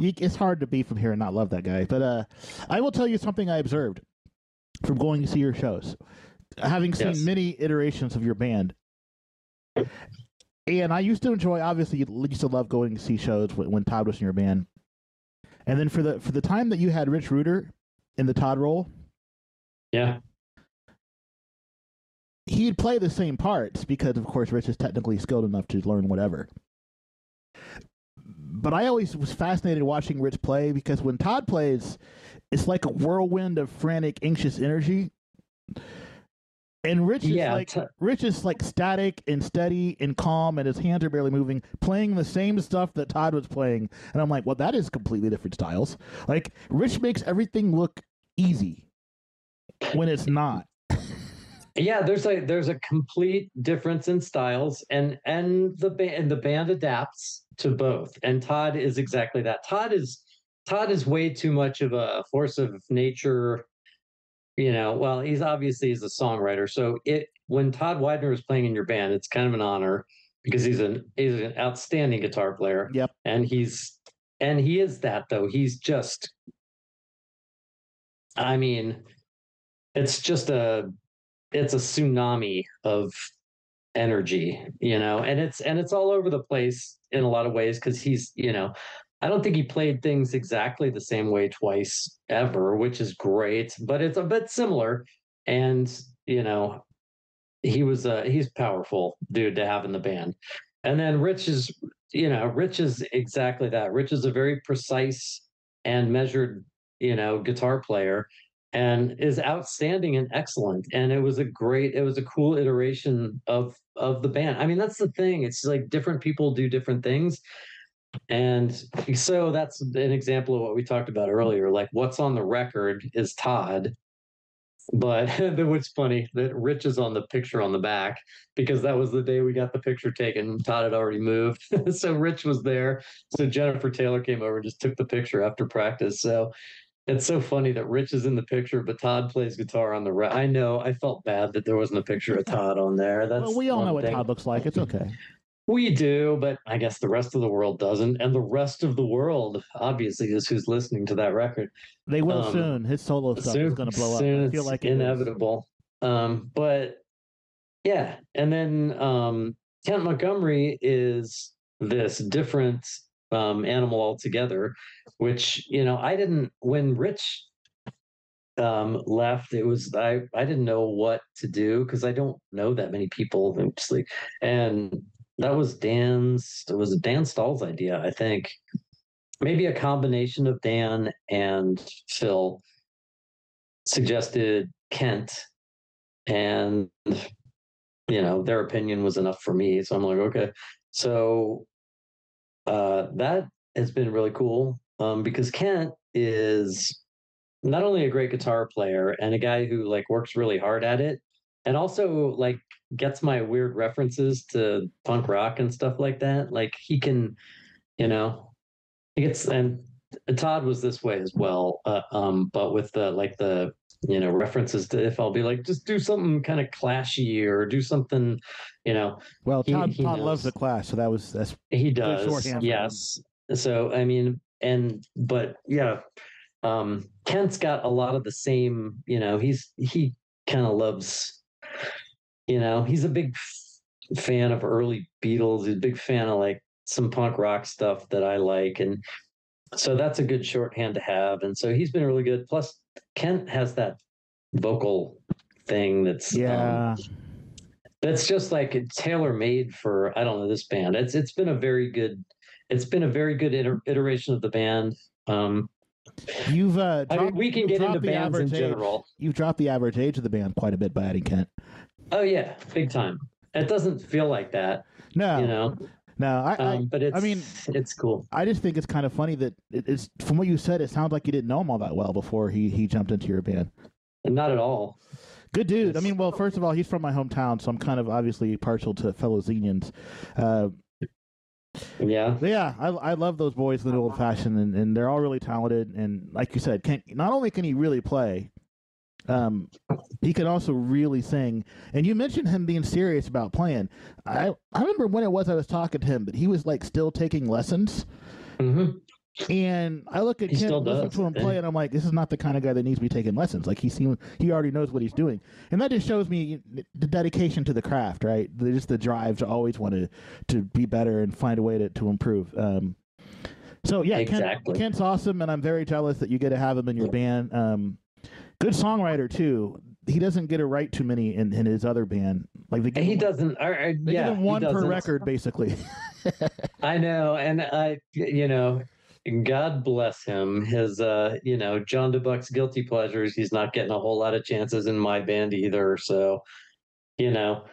we, it's hard to be from here and not love that guy. But uh I will tell you something I observed from going to see your shows. Having seen yes. many iterations of your band, And I used to enjoy. Obviously, you used to love going to see shows when, when Todd was in your band. And then for the for the time that you had Rich Ruder in the Todd role, Yeah. he'd play the same parts because, of course, Rich is technically skilled enough to learn whatever. But I always was fascinated watching Rich play because when Todd plays, it's like a whirlwind of frantic, anxious energy. And Rich is Yeah, like t- Rich is like static and steady and calm, and his hands are barely moving, playing the same stuff that Todd was playing. And I'm like, well, that is completely different styles. Like Rich makes everything look easy when it's not. yeah there's a there's a complete difference in styles and and the band and the band adapts to both and todd is exactly that todd is todd is way too much of a force of nature you know well he's obviously he's a songwriter so it when todd widener is playing in your band it's kind of an honor because he's an he's an outstanding guitar player Yep. and he's and he is that though he's just i mean it's just a it's a tsunami of energy you know and it's and it's all over the place in a lot of ways because he's you know i don't think he played things exactly the same way twice ever which is great but it's a bit similar. And you know he was uh, a he's powerful dude to have in the band. And then rich is you know rich is exactly that. Rich is a very precise and measured you know guitar player and is outstanding and excellent. And it was a great it was a cool iteration of of the band. I mean that's the thing. It's like different people do different things and so that's an example of what we talked about earlier like what's on the record is todd but what's funny that rich is on the picture on the back because that was the day we got the picture taken todd had already moved so rich was there so jennifer taylor came over and just took the picture after practice so it's so funny that Rich is in the picture, but Todd plays guitar on the right. I know. I felt bad that there wasn't a picture of Todd on there. That's well, we all know what thing. Todd looks like. It's okay. We do, but I guess the rest of the world doesn't, and the rest of the world obviously is who's listening to that record. They will Um, soon. His solo stuff is going to blow up. soon I feel like inevitable. Um, but yeah, and then um, Kent Montgomery is this different um, animal altogether, which you know I didn't when Rich um, left. It was I I didn't know what to do because I don't know that many people obviously, and that was Dan's. It was Dan Stahl's idea, I think. Maybe a combination of Dan and Phil suggested Kent, and you know their opinion was enough for me. So I'm like, okay. So uh, that has been really cool um, because Kent is not only a great guitar player and a guy who like works really hard at it, and also like gets my weird references to punk rock and stuff like that. Like he can, you know, he gets and Todd was this way as well, uh, um, but with the like the you know references to if I'll be like just do something kind of clashy or do something, you know, Well, He- Todd, he Todd loves the class, so that was that's he does. shorthand for him. Yes. So I mean, and but yeah, um, Kent's got a lot of the same. You know, he's he kind of loves. You know, he's a big f- fan of early Beatles. He's a big fan of like some punk rock stuff that I like, and so that's a good shorthand to have. And so he's been really good. Plus, Kent has that vocal thing that's um, yeah. that's just like tailor made for I don't know this band. It's it's been a very good it's been a very good iter- iteration of the band. Um, you've uh, I mean, we can get into bands in general. You've dropped the average age of the band quite a bit by adding Kent. Oh yeah, big time. It doesn't feel like that, No, you know. no. I, Um, but it's I mean- it's cool. I, I just think it's kind of funny that it, it's from what you said. It sounds like you didn't know him all that well before he he jumped into your band. Not at all. Good dude. I mean, well, first of all, he's from my hometown, so I'm kind of obviously partial to fellow Xenians. Uh, Yeah. Yeah, I, I love those boys in the old fashioned, and, and they're all really talented. And like you said, can not only can he really play, um, he can also really sing. And you mentioned him being serious about playing. I I remember when it was I was talking to him, but he was like still taking lessons. hmm And I look at He Kent, still listen to him yeah. play, and I'm like, this is not the kind of guy that needs to be taking lessons. Like he seems, he already knows what he's doing, and that just shows me the dedication to the craft, right? The, just the drive to always want to to be better and find a way to to improve. Um, so yeah, Exactly. Kent, Kent's awesome, and I'm very jealous that you get to have him in your band. Um, good songwriter too. He doesn't get a right too many in, in his other band. Like they give He him, doesn't. Or, or, they yeah, give him one per record, basically. I know, and I, you know, God bless him. His, uh, you know, John Dubuc's guilty pleasures. He's not getting a whole lot of chances in my band either. So, you know,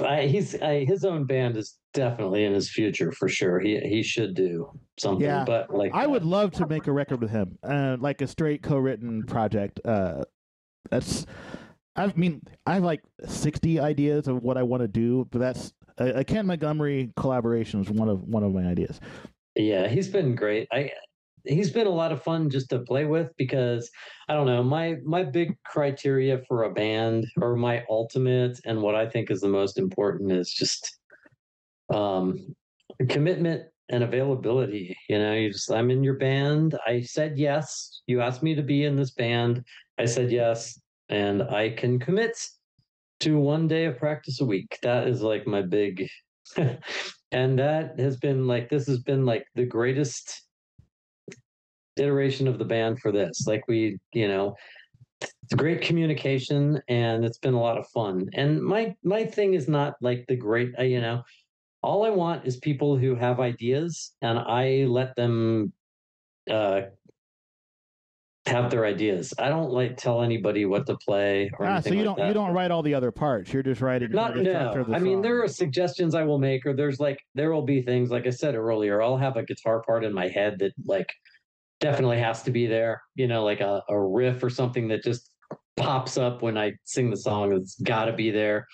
I, he's I, his own band is definitely in his future for sure. He he should do something. Yeah. but like I would love to make a record with him, uh, like a straight co-written project. Uh, that's, I mean, I have like sixty ideas of what I want to do, but that's a, a Kent Montgomery collaboration is one of one of my ideas. Yeah, he's been great. I he's been a lot of fun just to play with because I don't know, my my big criteria for a band or my ultimate and what I think is the most important is just um commitment and availability. You know, you just I'm in your band. I said yes. You asked me to be in this band. I said yes and I can commit to one day of practice a week. That is like my big and that has been like this has been like the greatest iteration of the band for this like we you know it's great communication and it's been a lot of fun and my my thing is not like the great uh, you know all i want is people who have ideas and i let them uh have their ideas i don't like tell anybody what to play or Ah, so anything you like don't that. you don't write all the other parts. You're just writing Not no. I mean, there are suggestions I will make, or there's like there will be things like I said earlier. I'll have a guitar part in my head that like definitely has to be there. You know, like a, a riff or something that just pops up when I sing the song. It's got to be there,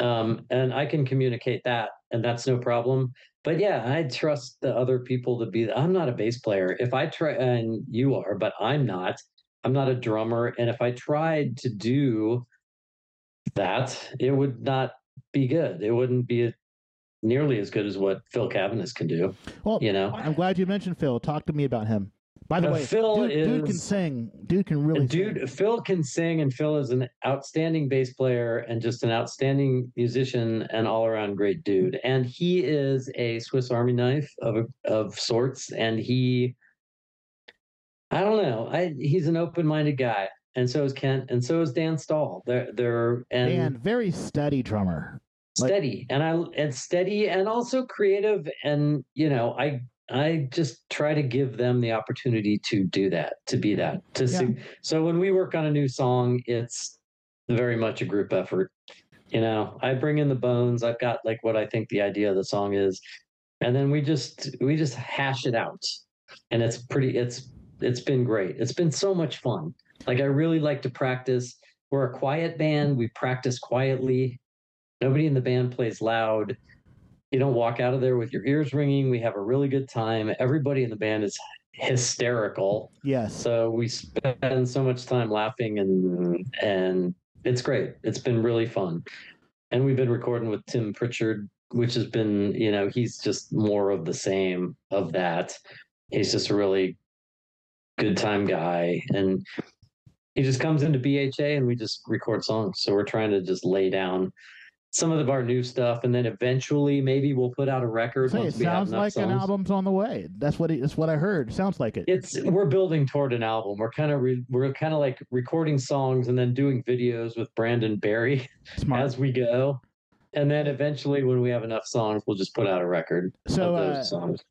um, and I can communicate that, and that's no problem. But yeah, I trust the other people to be. I'm not a bass player. If I try, and you are, but I'm not. I'm not a drummer, and if I tried to do that, it would not be good. It wouldn't be nearly as good as what Phil Cavanis can do. well, You know, I'm glad you mentioned Phil. Talk to me about him. By the Uh, way, Phil dude, dude can sing. Dude can really dude, sing. Phil can sing, and Phil is an outstanding bass player and just an outstanding musician and all around great dude. And he is a Swiss Army knife of of sorts, and he. I don't know. I he's an open minded guy, and so is Kent, and so is Dan Stahl. They're they're and and very steady drummer. Steady and i and steady and also creative and you know i i just try to give them the opportunity to do that to be that to Yeah. sing. so when we work on a new song it's very much a group effort you know i bring in the bones i've got like what i think the idea of the song is and then we just we just hash it out and it's pretty it's it's been great it's been so much fun like i really like to practice we're a quiet band we practice quietly nobody in the band plays loud. You don't walk out of there with your ears ringing. We have a really good time. Everybody in the band is hysterical. Yes. so we spend so much time laughing and and it's great. It's been really fun. And we've been recording with tim pritchard which has been you know he's just more of the same of that. He's just a really good time guy. And he just comes into bha and we just record songs. So we're trying to just lay down some of our new stuff and then eventually maybe we'll put out a record Say, it once we have sounds like an album's on the way. That's what it, that's what I heard. Sounds like it. it's we're building toward an album we're kind of re- we're kind of like recording songs and then doing videos with brandon barry Smart. as we go and then eventually when we have enough songs we'll just put out a record so, uh,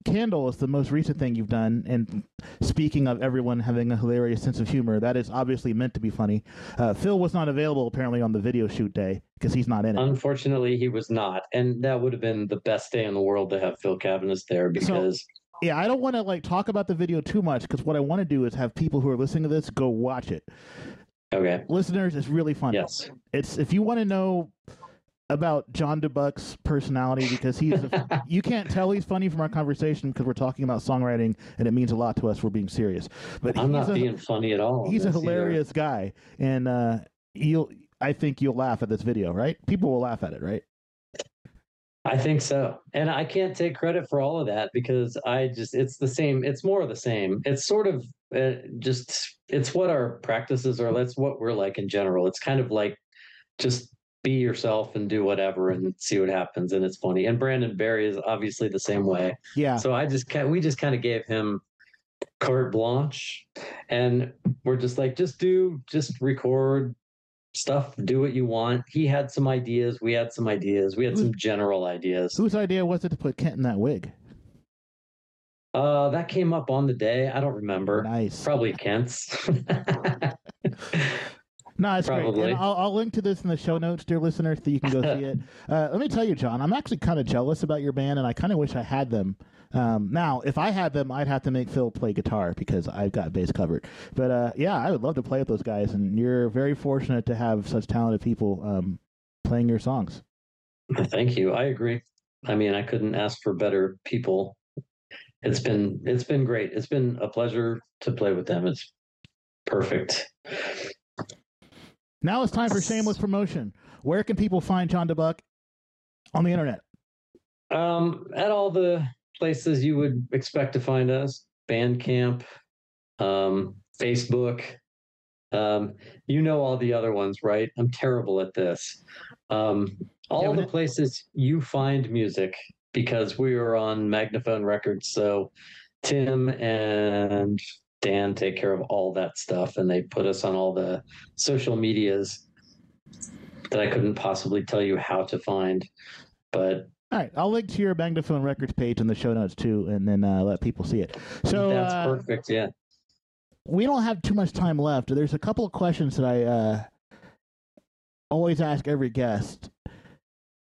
Candle is the most recent thing you've done. And speaking of everyone having a hilarious sense of humor, that is obviously meant to be funny. Uh, Phil was not available apparently on the video shoot day because he's not in it. unfortunately he was not and that would have been the best day in the world to have phil Cavanis there because yeah, I don't want to like talk about the video too much because what I want to do is have people who are listening to this go watch it. okay Listeners, it's really funny. yes It's if you want to know about John Dubuc's personality because he's a, you can't tell he's funny from our conversation because we're talking about songwriting and it means a lot to us. We're being serious, but i'm he's not a, being funny at all he's a That's either- hilarious guy, and uh, you'll I think you'll laugh at this video, right? People will laugh at it, right? I think so. And I can't take credit for all of that because I just, it's the same. It's more of the same. It's sort of uh, just, it's what our practices are. That's what we're like in general. It's kind of like just be yourself and do whatever and see what happens. And it's funny. And Brandon Barry is obviously the same way. Yeah. So I just, we just kind of gave him carte blanche and we're just like, just do, just record, stuff, do what you want. He had some ideas. We had some ideas. We had some general ideas. Whose idea was it to put Kent in that wig? Uh, that came up on the day. I don't remember. Nice. Probably Kent's. No, it's Probably. great. And I'll, I'll link to this in the show notes, dear listeners, so you can go see it. Uh, let me tell you, John, I'm actually kind of jealous about your band, and I kind of wish I had them. Um, now, if I had them, I'd have to make Phil play guitar because I've got bass covered. But uh, yeah, I would love to play with those guys, and you're very fortunate to have such talented people um, playing your songs. Thank you. I agree. I mean, I couldn't ask for better people. It's been it's been great. It's been a pleasure to play with them. It's perfect. Now it's time for shameless promotion. Where can people find John Dubuc on the internet? Um, at all the places you would expect to find us, Bandcamp, um, Facebook. Um, you know all the other ones, right? I'm terrible at this. Um, all Yeah, the but- places you find music because we are on Magnaphone Records. So Tim and Dan take care of all that stuff, and they put us on all the social medias that I couldn't possibly tell you how to find. But All right, I'll link to your Magnaphone Records page in the show notes too, and then uh, let people see it. So that's uh, perfect. Yeah. we don't have too much time left. There's a couple of questions that I uh, always ask every guest.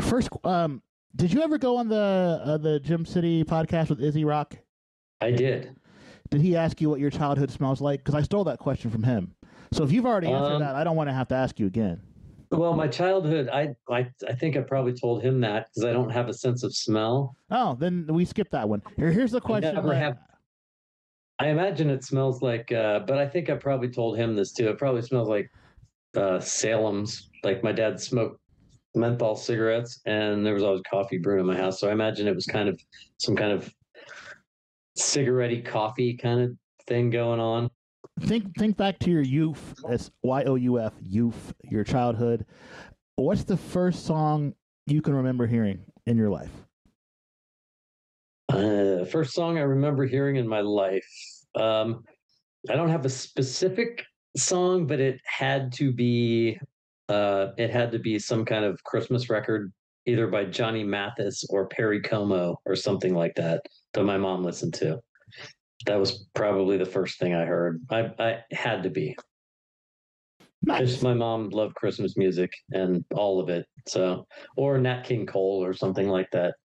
First, um, did you ever go on the uh, the Gym City podcast with Izzy Rock? I did. Did he ask you what your childhood smells like? Because I stole that question from him. So if you've already answered Um, that, I don't want to have to ask you again. Well, my childhood, I I, I think I probably told him that because I don't have a sense of smell. Oh, then we skip that one. Here, here's the question. that- have- I imagine it smells like, uh, but I think I probably told him this too. It probably smells like uh, Salem's. Like my dad smoked menthol cigarettes, and there was always coffee brewing in my house. So I imagine it was kind of some kind of cigarette coffee kind of thing going on. think think back to your youth. That's Y O U F. Youth. Your childhood. What's the first song you can remember hearing in your life? Uh, first song I remember hearing in my life. Um, I don't have a specific song, but it had to be. Uh, it had to be some kind of Christmas record, either by Johnny Mathis or Perry Como or something like that, that my mom listened to. That was probably the first thing I heard. I, I had to be. Nice. Just my mom loved Christmas music and all of it. So, or Nat King Cole or something like that.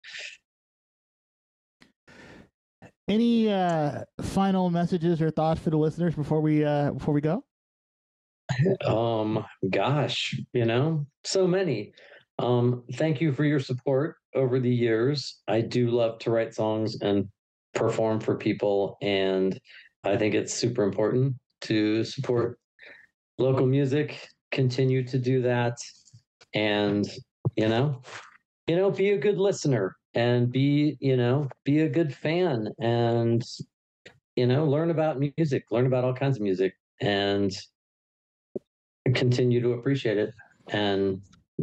Any uh, final messages or thoughts for the listeners before we uh, before we go? Um, gosh, you know, so many. Um, thank you for your support over the years. I do love to write songs and perform for people, and I think it's super important to support local music. Continue to do that, and you know, you know, be a good listener and be, you know, be a good fan, and you know, learn about music, learn about all kinds of music, and continue to appreciate it and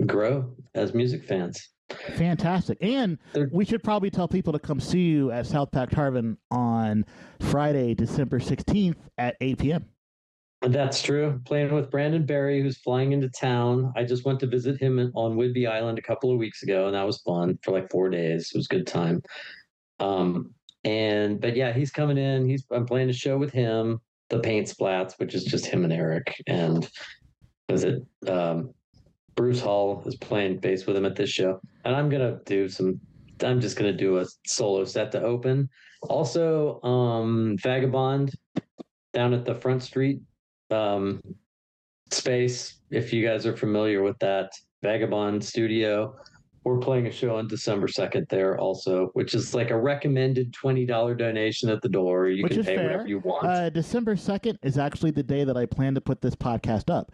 grow as music fans. Fantastic. And we should probably tell people to come see you at South Park Tavern on Friday, December 16th at 8 p.m. That's true. Playing with Brandon Barry, who's flying into town. I just went to visit him on Whidbey Island a couple of weeks ago, and that was fun for like four days. It was a good time. Um, and but yeah, he's coming in. He's I'm playing a show with him, the Paint Splats, which is just him and Eric. And was it um, Bruce Hall is playing bass with him at this show, and I'm gonna do some. I'm just gonna do a solo set to open. Also, um, Vagabond down at the Front Street um, space. If you guys are familiar with that Vagabond Studio, we're playing a show on December second there also, which is like a recommended twenty dollar donation at the door. You Which can pay fair. whatever you want. Uh, December 2nd is actually the day that I plan to put this podcast up,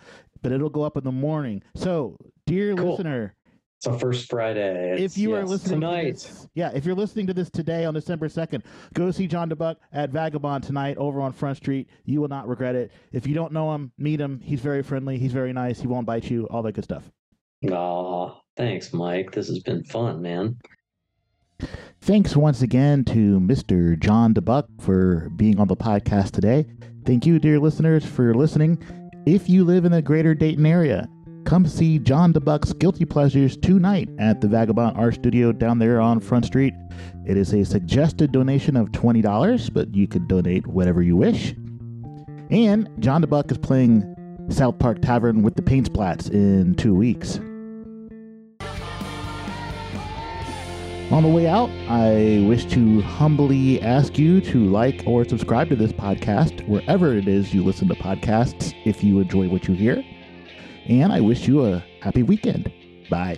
but it'll go up in the morning. So, dear Cool. listener, So first Friday. if It's- you are yes, listening to tonight, this, yeah, if you're listening to this today on December 2nd, go see John Dubuc at Vagabond tonight over on Front Street. You will not regret it. If you don't know him, meet him. He's very friendly. He's very nice. He won't bite you. All that good stuff. Aw, thanks, Mike. This has been fun, man. Thanks once again to Mr. John Dubuc for being on the podcast today. Thank you, dear listeners, for listening. If you live in the greater Dayton area, come see John Dubuc's Guilty Pleasures tonight at the Vagabond Art Studio down there on Front Street. It is a suggested donation of $20, but you could donate whatever you wish. And John Dubuc is playing South Park Tavern with the Paint Splats in two weeks. On the way out, I wish to humbly ask you to like or subscribe to this podcast wherever it is you listen to podcasts if you enjoy what you hear. And I wish you a happy weekend. Bye.